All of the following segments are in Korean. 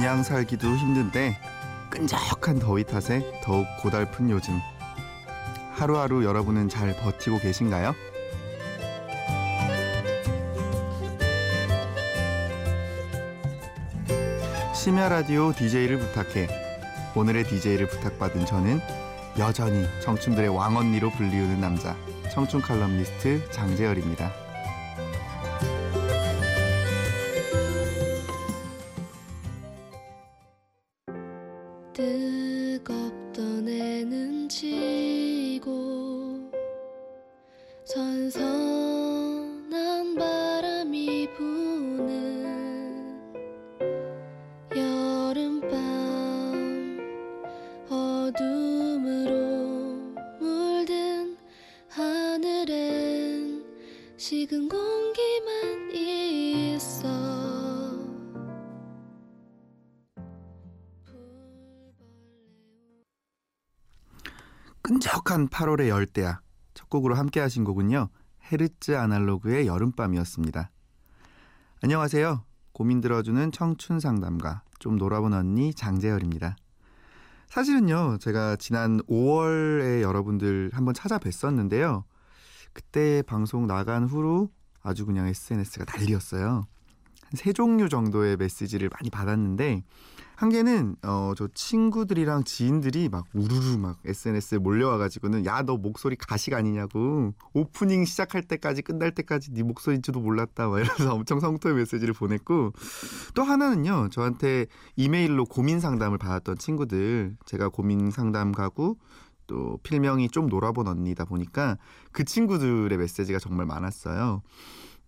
그냥 살기도 힘든데 끈적한 더위 탓에 더욱 고달픈 요즘. 하루하루 여러분은 잘 버티고 계신가요? 심야 라디오 DJ를 부탁해. 오늘의 DJ를 부탁받은 저는 여전히 청춘들의 왕언니로 불리우는 남자, 청춘 칼럼니스트 장재열입니다. 끈적한 8월의 열대야. 첫 곡으로 함께 하신 곡은요. 헤르츠 아날로그의 여름밤이었습니다. 안녕하세요. 고민 들어주는 청춘 상담가 좀 놀아본 언니 장재열입니다. 사실은요. 제가 지난 5월에 여러분들 한번 찾아뵀었는데요. 그때 방송 나간 후로 아주 그냥 SNS가 난리였어요. 한 세 종류 정도의 메시지를 많이 받았는데 한 개는 어 저 친구들이랑 지인들이 막 우르르 막 SNS에 몰려와가지고는 야 너 목소리 가식 아니냐고. 오프닝 시작할 때까지 끝날 때까지 네 목소리인지도 몰랐다. 막 이러면서 엄청 성토의 메시지를 보냈고 또 하나는요 저한테 이메일로 고민 상담을 받았던 친구들. 제가 고민 상담 가고 또 필명이 좀 놀아본 언니다 보니까 그 친구들의 메시지가 정말 많았어요.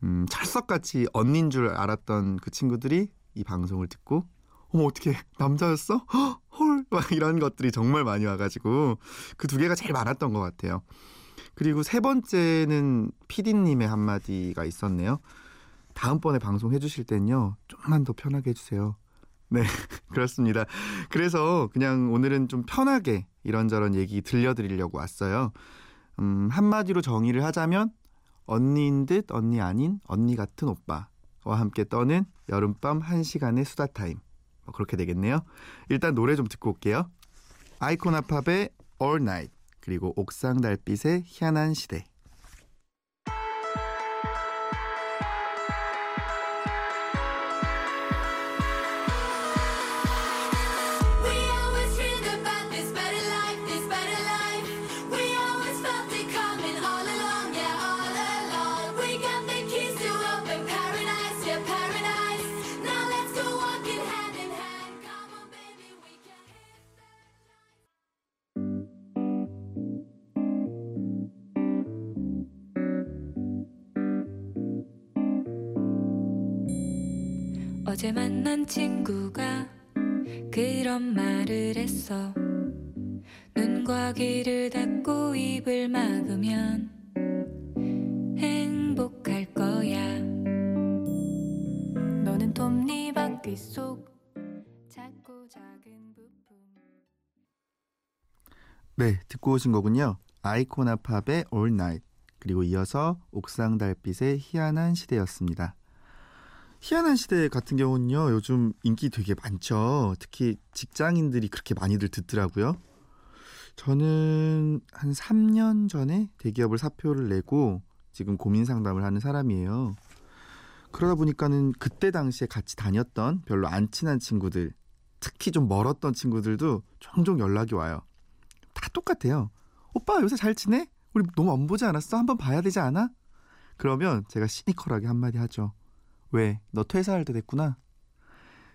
음, 찰석같이 언닌 줄 알았던 그 친구들이 이 방송을 듣고 어머 어떻게 남자였어? 헐 막 이런 것들이 정말 많이 와가지고 그 두 개가 제일 많았던 것 같아요. 그리고 세 번째는 피디님의 한마디가 있었네요. 다음번에 방송 해주실 땐요 좀만 더 편하게 해주세요. 네 그렇습니다. 그래서 그냥 오늘은 좀 편하게 이런저런 얘기 들려드리려고 왔어요. 음, 한마디로 정의를 하자면 언니인 듯 언니 아닌 언니 같은 오빠와 함께 떠는 여름밤 1시간의 수다 타임. 뭐 그렇게 되겠네요. 일단 노래 좀 듣고 올게요. 아이콘 아팝의 All Night 그리고 옥상 달빛의 희한한 시대. 어제 만난 친구가 그런 말을 했어. 눈과 귀를 닫고 입을 막으면 행복할 거야. 너는 톱니 바퀴 속 작고 작은 부품. 네, 듣고 오신 거군요. 아이콘 아팝의 All Night 그리고 이어서 옥상 달빛의 희한한 시대였습니다. 희한한 시대 같은 경우는요 요즘 인기 되게 많죠. 특히 직장인들이 그렇게 많이들 듣더라고요. 저는 한 3년 전에 대기업을 사표를 내고 지금 고민 상담을 하는 사람이에요. 그러다 보니까는 그때 당시에 같이 다녔던 별로 안 친한 친구들, 특히 좀 멀었던 친구들도 종종 연락이 와요. 다 똑같아요. 오빠 요새 잘 지내? 우리 너무 안 보지 않았어? 한번 봐야 되지 않아? 그러면 제가 시니컬하게 한마디 하죠. 왜? 너 퇴사할 때 됐구나.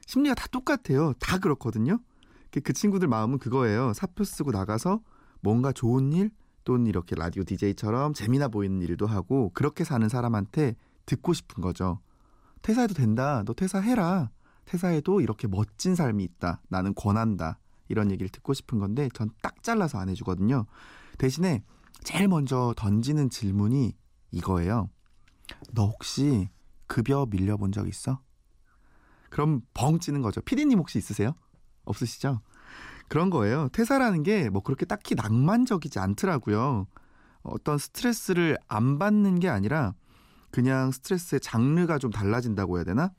심리가 다 똑같아요. 다 그렇거든요. 그- 그 친구들 마음은 그거예요. 사표 쓰고 나가서 뭔가 좋은 일 또는 이렇게 라디오 DJ처럼 재미나 보이는 일도 하고 그렇게 사는 사람한테 듣고 싶은 거죠. 퇴사해도 된다. 너 퇴사해라. 퇴사해도 이렇게 멋진 삶이 있다. 나는 권한다. 이런 얘기를 듣고 싶은 건데 전 딱 잘라서 안 해주거든요. 대신에 제일 먼저 던지는 질문이 이거예요. 너 혹시 급여 밀려본 적 있어? 그럼 벙 찌는 거죠. 피디님 혹시 있으세요? 없으시죠? 그런 거예요. 퇴사라는 게 뭐 그렇게 딱히 낭만적이지 않더라고요. 어떤 스트레스를 안 받는 게 아니라 그냥 스트레스의 장르가 좀 달라진다고 해야 되나?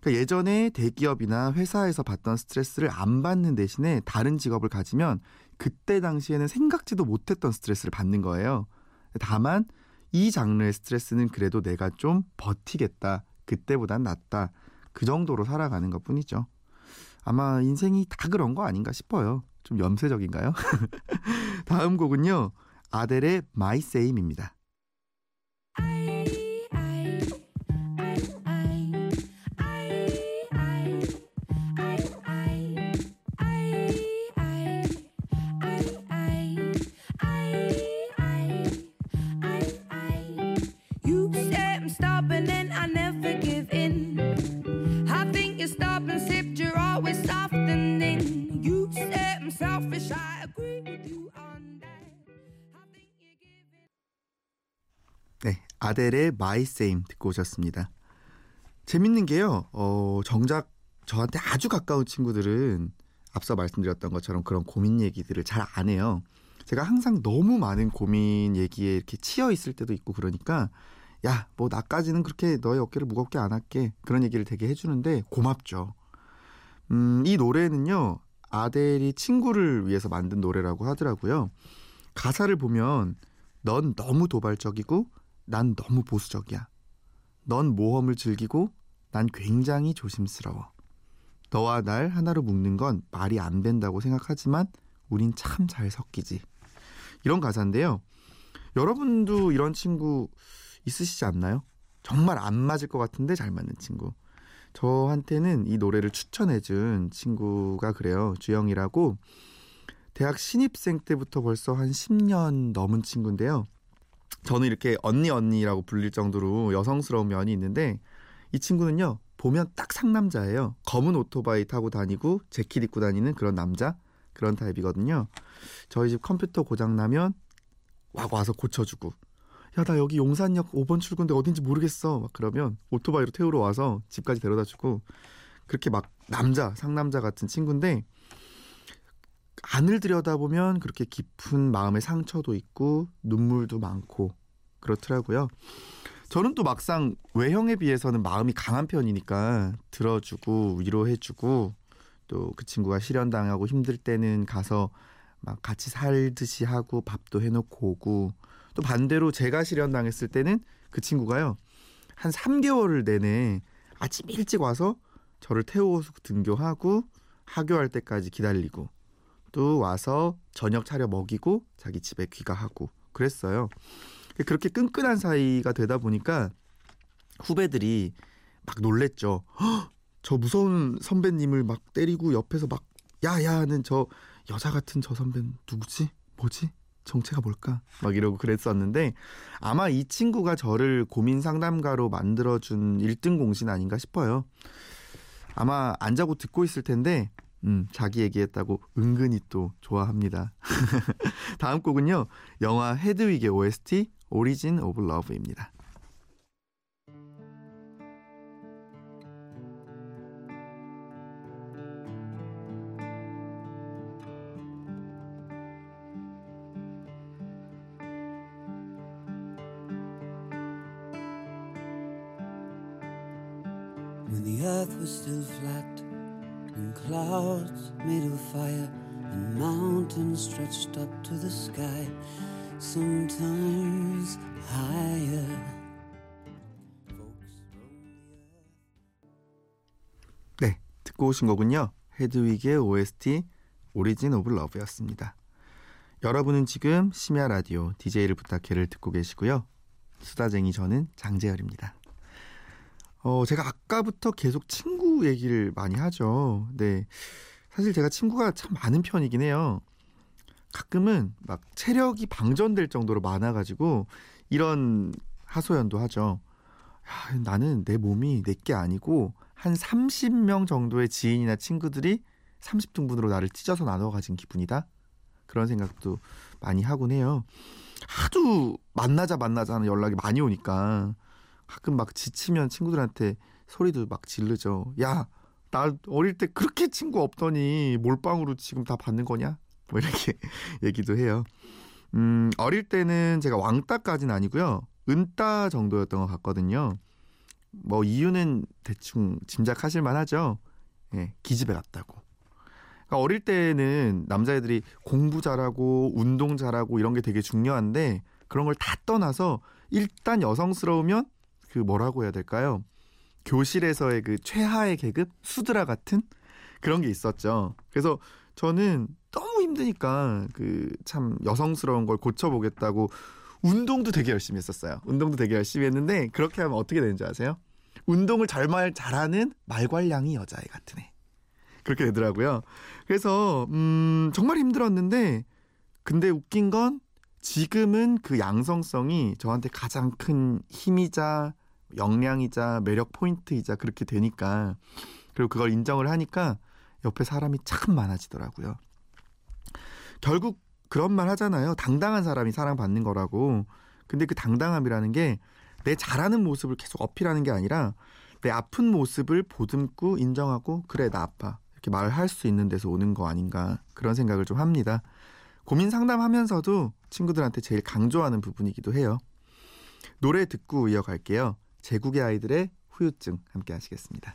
그러니까 예전에 대기업이나 회사에서 받던 스트레스를 안 받는 대신에 다른 직업을 가지면 그때 당시에는 생각지도 못했던 스트레스를 받는 거예요. 다만 이 장르의 스트레스는 그래도 내가 좀 버티겠다. 그때보단 낫다. 그 정도로 살아가는 것 뿐이죠. 아마 인생이 다 그런 거 아닌가 싶어요. 좀 염세적인가요? 다음 곡은요. 아델의 My Same입니다. 아델의 My Same 듣고 오셨습니다. 재밌는 게요. 어, 정작 저한테 아주 가까운 친구들은 앞서 말씀드렸던 것처럼 그런 고민 얘기들을 잘 안 해요. 제가 항상 너무 많은 고민 얘기에 이렇게 치여 있을 때도 있고 그러니까 야, 뭐 나까지는 그렇게 너의 어깨를 무겁게 안 할게. 그런 얘기를 되게 해 주는데 고맙죠. 음, 이 노래는요. 아델이 친구를 위해서 만든 노래라고 하더라고요. 가사를 보면 넌 너무 도발적이고 난 너무 보수적이야. 넌 모험을 즐기고 난 굉장히 조심스러워. 너와 날 하나로 묶는 건 말이 안 된다고 생각하지만 우린 참 잘 섞이지. 이런 가사인데요. 여러분도 이런 친구 있으시지 않나요? 정말 안 맞을 것 같은데 잘 맞는 친구. 저한테는 이 노래를 추천해준 친구가 그래요. 주영이라고 대학 신입생 때부터 벌써 한 10년 넘은 친구인데요. 저는 이렇게 언니 언니라고 불릴 정도로 여성스러운 면이 있는데 이 친구는요 보면 딱 상남자예요. 검은 오토바이 타고 다니고 재킷 입고 다니는 그런 남자 그런 타입이거든요. 저희 집 컴퓨터 고장 나면 와 와서 고쳐주고 야 나 여기 용산역 5번 출구인데 어딘지 모르겠어 막 그러면 오토바이로 태우러 와서 집까지 데려다주고 그렇게 막 남자 상남자 같은 친구인데 안을 들여다보면 그렇게 깊은 마음의 상처도 있고 눈물도 많고 그렇더라고요. 저는 또 막상 외형에 비해서는 마음이 강한 편이니까 들어주고 위로해주고 또 그 친구가 실현당하고 힘들 때는 가서 막 같이 살듯이 하고 밥도 해놓고 오고 또 반대로 제가 실현당했을 때는 그 친구가요 한 3개월을 내내 아침 일찍 와서 저를 태워서 등교하고 하교할 때까지 기다리고 또 와서 저녁 차려 먹이고 자기 집에 귀가하고 그랬어요. 그렇게 끈끈한 사이가 되다 보니까 후배들이 막 놀랬죠. "헉, 저 무서운 선배님을 막 때리고 옆에서 막 야야 하는 저 여자 같은 저 선배는 누구지? 뭐지? 정체가 뭘까? 막 이러고 그랬었는데 아마 이 친구가 저를 고민 상담가로 만들어준 1등 공신 아닌가 싶어요. 아마 안 자고 듣고 있을 텐데 음, 자기 얘기했다고 은근히 또 좋아합니다. 다음 곡은요. 영화 헤드윅의 OST Origin of Love입니다. And clouds made of fire and mountains stretched up to the sky, sometimes higher. 네, 듣고 오신 거군요. 헤드윅의 OST Origin of Love였습니다. 여러분은 지금 심야 라디오 DJ를 부탁해를 듣고 계시고요. 수다쟁이 저는 장재열입니다. 어, 제가 아까부터 계속 친구 얘기를 많이 하죠. 네. 사실 제가 친구가 참 많은 편이긴 해요. 가끔은 막 체력이 방전될 정도로 많아가지고 이런 하소연도 하죠. 야, 나는 내 몸이 내 게 아니고 한 30명 정도의 지인이나 친구들이 30등분으로 나를 찢어서 나눠 가진 기분이다. 그런 생각도 많이 하곤 해요. 하도 만나자 만나자 하는 연락이 많이 오니까 가끔 막 지치면 친구들한테 소리도 막 지르죠. 야, 나 어릴 때 그렇게 친구 없더니 몰빵으로 지금 다 받는 거냐? 뭐 이렇게 얘기도 해요. 음, 어릴 때는 제가 왕따까지는 아니고요. 은따 정도였던 것 같거든요. 뭐 이유는 대충 짐작하실 만하죠. 예, 기집애 같다고. 그러니까 어릴 때는 남자애들이 공부 잘하고 운동 잘하고 이런 게 되게 중요한데 그런 걸 다 떠나서 일단 여성스러우면 그 뭐라고 해야 될까요? 교실에서의 그 최하의 계급 수드라 같은 그런 게 있었죠. 그래서 저는 너무 힘드니까 그 참 여성스러운 걸 고쳐보겠다고 운동도 되게 열심히 했었어요. 운동도 되게 열심히 했는데 그렇게 하면 어떻게 되는지 아세요? 운동을 잘 말 잘하는 말괄량이 여자애 같은 애. 그렇게 되더라고요. 그래서 음 정말 힘들었는데 근데 웃긴 건 지금은 그 양성성이 저한테 가장 큰 힘이자 역량이자 매력 포인트이자 그렇게 되니까 그리고 그걸 인정을 하니까 옆에 사람이 참 많아지더라고요. 결국 그런 말 하잖아요. 당당한 사람이 사랑받는 거라고. 근데 그 당당함이라는 게 내 잘하는 모습을 계속 어필하는 게 아니라 내 아픈 모습을 보듬고 인정하고 그래 나 아파 이렇게 말할 수 있는 데서 오는 거 아닌가 그런 생각을 좀 합니다. 고민 상담하면서도 친구들한테 제일 강조하는 부분이기도 해요. 노래 듣고 이어갈게요. 제국의 아이들의 후유증 함께 하시겠습니다.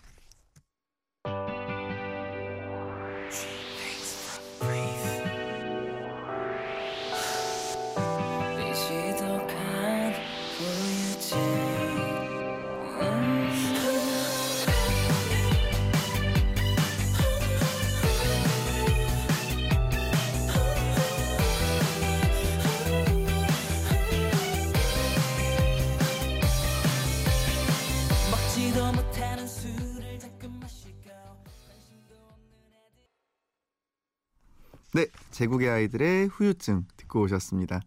네, 제국의 아이들의 후유증 듣고 오셨습니다.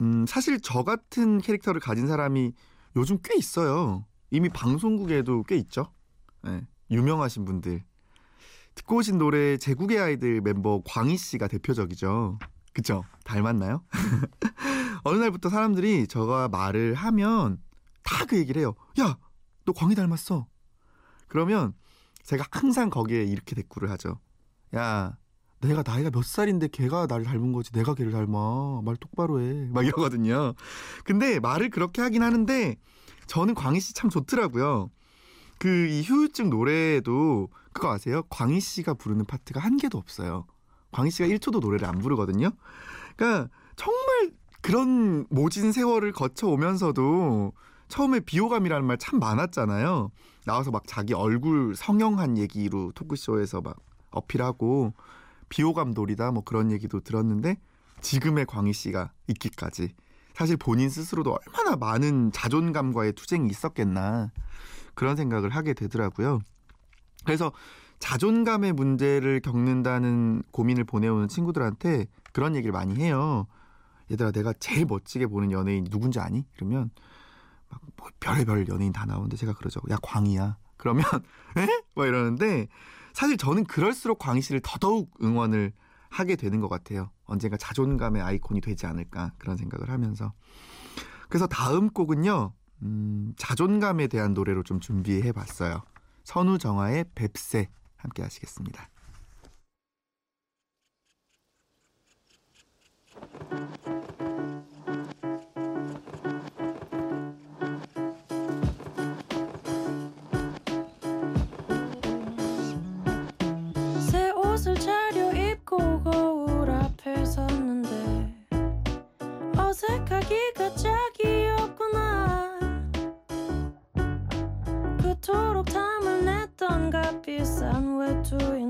음, 사실 저 같은 캐릭터를 가진 사람이 요즘 꽤 있어요. 이미 방송국에도 꽤 있죠. 네, 유명하신 분들. 듣고 오신 노래 제국의 아이들 멤버 광희 씨가 대표적이죠. 그쵸? 닮았나요? 어느 날부터 사람들이 저가 말을 하면 다 그 얘기를 해요. 야, 너 광희 닮았어. 그러면 제가 항상 거기에 이렇게 대꾸를 하죠. 야, 내가 나이가 몇 살인데 걔가 나를 닮은 거지? 내가 걔를 닮아. 말 똑바로 해 막 이러거든요. 근데 말을 그렇게 하긴 하는데 저는 광희 씨 참 좋더라고요. 그 이 휴유증 노래도 그거 아세요? 광희 씨가 부르는 파트가 한 개도 없어요. 광희 씨가 1초도 노래를 안 부르거든요. 그러니까 정말 그런 모진 세월을 거쳐 오면서도 처음에 비호감이라는 말 참 많았잖아요. 나와서 막 자기 얼굴 성형한 얘기로 토크쇼에서 막 어필하고 비호감 놀이다 뭐 그런 얘기도 들었는데 지금의 광희 씨가 있기까지 사실 본인 스스로도 얼마나 많은 자존감과의 투쟁이 있었겠나 그런 생각을 하게 되더라고요. 그래서 자존감의 문제를 겪는다는 고민을 보내오는 친구들한테 그런 얘기를 많이 해요. 얘들아 내가 제일 멋지게 보는 연예인 누군지 아니? 그러면 막 뭐 별의별 연예인 다 나오는데 제가 그러죠. 야 광희야. 그러면 에? 막 이러는데 사실 저는 그럴수록 광희 씨를 더더욱 응원을 하게 되는 것 같아요. 언젠가 자존감의 아이콘이 되지 않을까 그런 생각을 하면서 그래서 다음 곡은요 음, 자존감에 대한 노래로 좀 준비해 봤어요. 선우정아의 뱁새 함께 하시겠습니다. 어색하기가 짝이었구나. 그토록 탐을 냈던 값비싼 외투인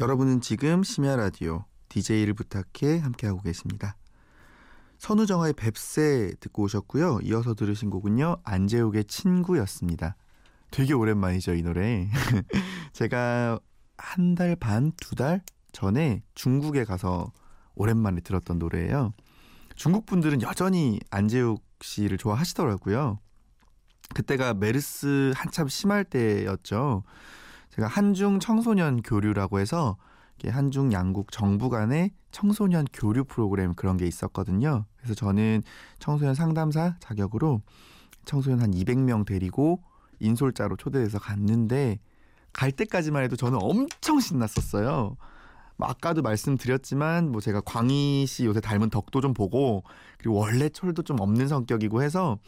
여러분은 지금 심야 라디오 DJ를 부탁해 함께하고 계십니다. 선우정아의 뱁새 듣고 오셨고요. 이어서 들으신 곡은요. 안재욱의 친구였습니다. 되게 오랜만이죠, 이 노래. 제가 한 달 반, 두 달 전에 중국에 가서 오랜만에 들었던 노래예요. 중국 분들은 여전히 안재욱 씨를 좋아하시더라고요. 그때가 메르스 한참 심할 때였죠. 제가 한중 청소년 교류라고 해서 한중 양국 정부 간의 청소년 교류 프로그램 그런 게 있었거든요. 그래서 저는 청소년 상담사 자격으로 청소년 한 200명 데리고 인솔자로 초대돼서 갔는데 갈 때까지만 해도 저는 엄청 신났었어요. 뭐 아까도 말씀드렸지만 뭐 제가 광희 씨 요새 닮은 덕도 좀 보고 그리고 원래 철도 좀 없는 성격이고 해서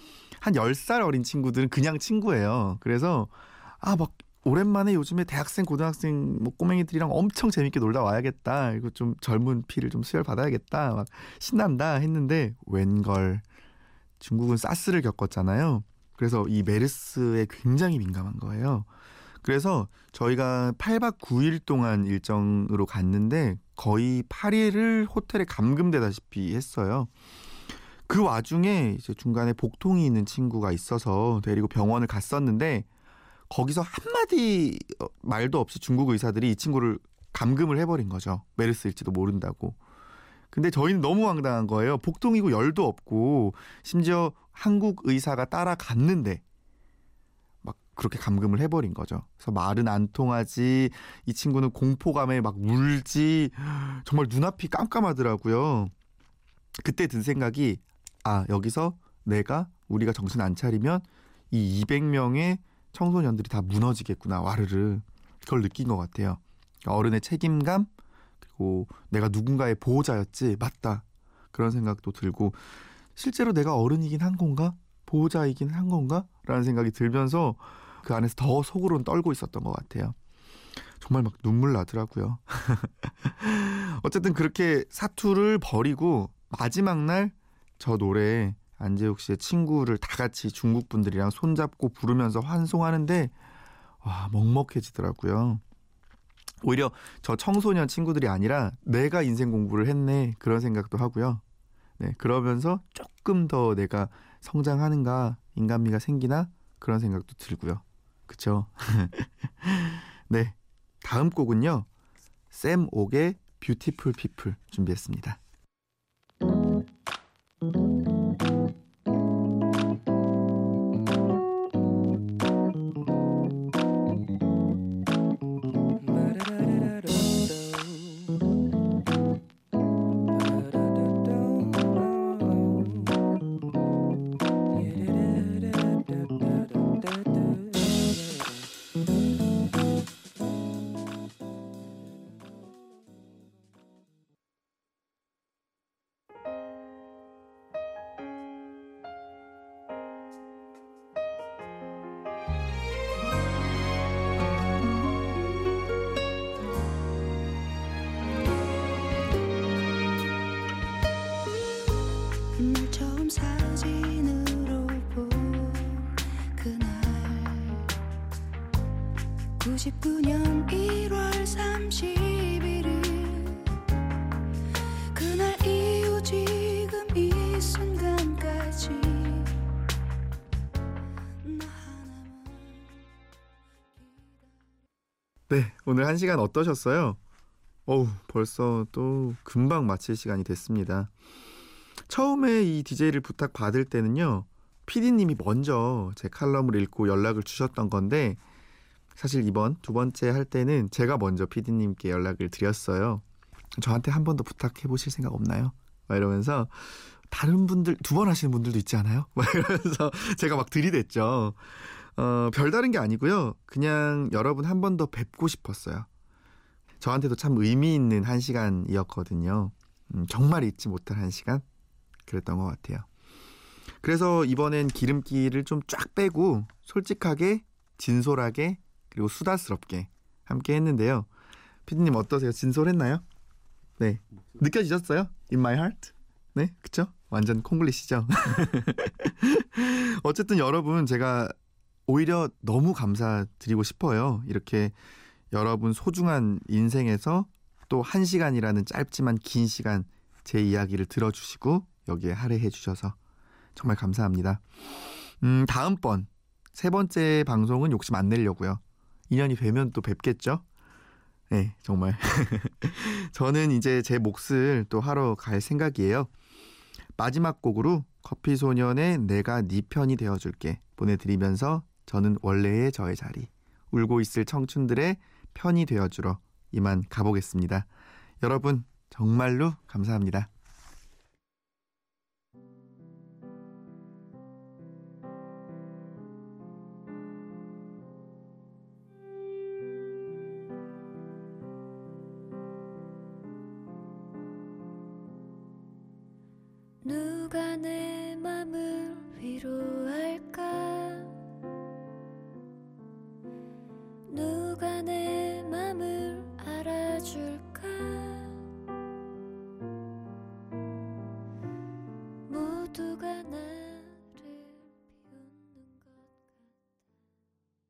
한 10살 어린 친구들은 그냥 친구예요. 그래서 아 막 오랜만에 요즘에 대학생 고등학생 뭐 꼬맹이들이랑 엄청 재밌게 놀다 와야겠다. 그리고 좀 젊은 피를 좀 수혈 받아야겠다. 막 신난다 했는데 웬걸 중국은 사스를 겪었잖아요. 그래서 이 메르스에 굉장히 민감한 거예요. 그래서 저희가 8박 9일 동안 일정으로 갔는데 거의 8일을 호텔에 감금되다시피 했어요. 그 와중에 이제 중간에 복통이 있는 친구가 있어서 데리고 병원을 갔었는데 거기서 한마디 어, 말도 없이 중국 의사들이 이 친구를 감금을 해버린 거죠. 메르스일지도 모른다고. 근데 저희는 너무 황당한 거예요. 복통이고 열도 없고 심지어 한국 의사가 따라갔는데 막 그렇게 감금을 해버린 거죠. 그래서 말은 안 통하지 이 친구는 공포감에 막 울지 정말 눈앞이 깜깜하더라고요. 그때 든 생각이 아 여기서 내가 우리가 정신 안 차리면 이 200명의 청소년들이 다 무너지겠구나 와르르 그걸 느낀 것 같아요. 그러니까 어른의 책임감 그리고 내가 누군가의 보호자였지 맞다 그런 생각도 들고 실제로 내가 어른이긴 한 건가 보호자이긴 한 건가 라는 생각이 들면서 그 안에서 더 속으로는 떨고 있었던 것 같아요. 정말 막 눈물 나더라고요. 어쨌든 그렇게 사투를 버리고 마지막 날 저 노래 안재욱 씨의 친구를 다 같이 중국 분들이랑 손잡고 부르면서 환송하는데 와 먹먹해지더라고요. 오히려 저 청소년 친구들이 아니라 내가 인생 공부를 했네 그런 생각도 하고요. 네 그러면서 조금 더 내가 성장하는가 인간미가 생기나 그런 생각도 들고요. 그쵸? 네 다음 곡은요 샘 옥의 뷰티풀 피플 준비했습니다. 99년 1월 31일 그날 이후 지금 이 순간까지 네, 오늘 한 시간 어떠셨어요? 어우, 벌써 또 금방 마칠 시간이 됐습니다. 처음에 이 DJ를 부탁 받을 때는요, PD님이 먼저 제 칼럼을 읽고 연락을 주셨던 건데, 사실 이번 두 번째 할 때는 제가 먼저 PD님께 연락을 드렸어요. 저한테 한 번 더 부탁해 보실 생각 없나요? 막 이러면서 다른 분들 두 번 하시는 분들도 있지 않아요? 막 이러면서 제가 막 들이댔죠. 어, 별다른 게 아니고요. 그냥 여러분 한 번 더 뵙고 싶었어요. 저한테도 참 의미 있는 한 시간이었거든요. 음, 정말 잊지 못할 한 시간? 그랬던 것 같아요. 그래서 이번엔 기름기를 좀 쫙 빼고 솔직하게, 진솔하게, 그리고 수다스럽게 함께 했는데요. 피디님 어떠세요? 진솔했나요? 네. 느껴지셨어요? In my heart? 네, 그쵸? 완전 콩글리시죠? 어쨌든 여러분 제가 오히려 너무 감사드리고 싶어요. 이렇게 여러분 소중한 인생에서 또 한 시간이라는 짧지만 긴 시간 제 이야기를 들어주시고 여기에 할애해 주셔서 정말 감사합니다. 음, 다음번 세 번째 방송은 욕심 안 내려고요. 인연이 되면 또 뵙겠죠? 네, 정말. 저는 이제 제 몫을 또 하러 갈 생각이에요. 마지막 곡으로 커피 소년의 내가 네 편이 되어줄게 보내드리면서 저는 원래의 저의 자리 울고 있을 청춘들의 편이 되어주러 이만 가보겠습니다. 여러분 정말로 감사합니다.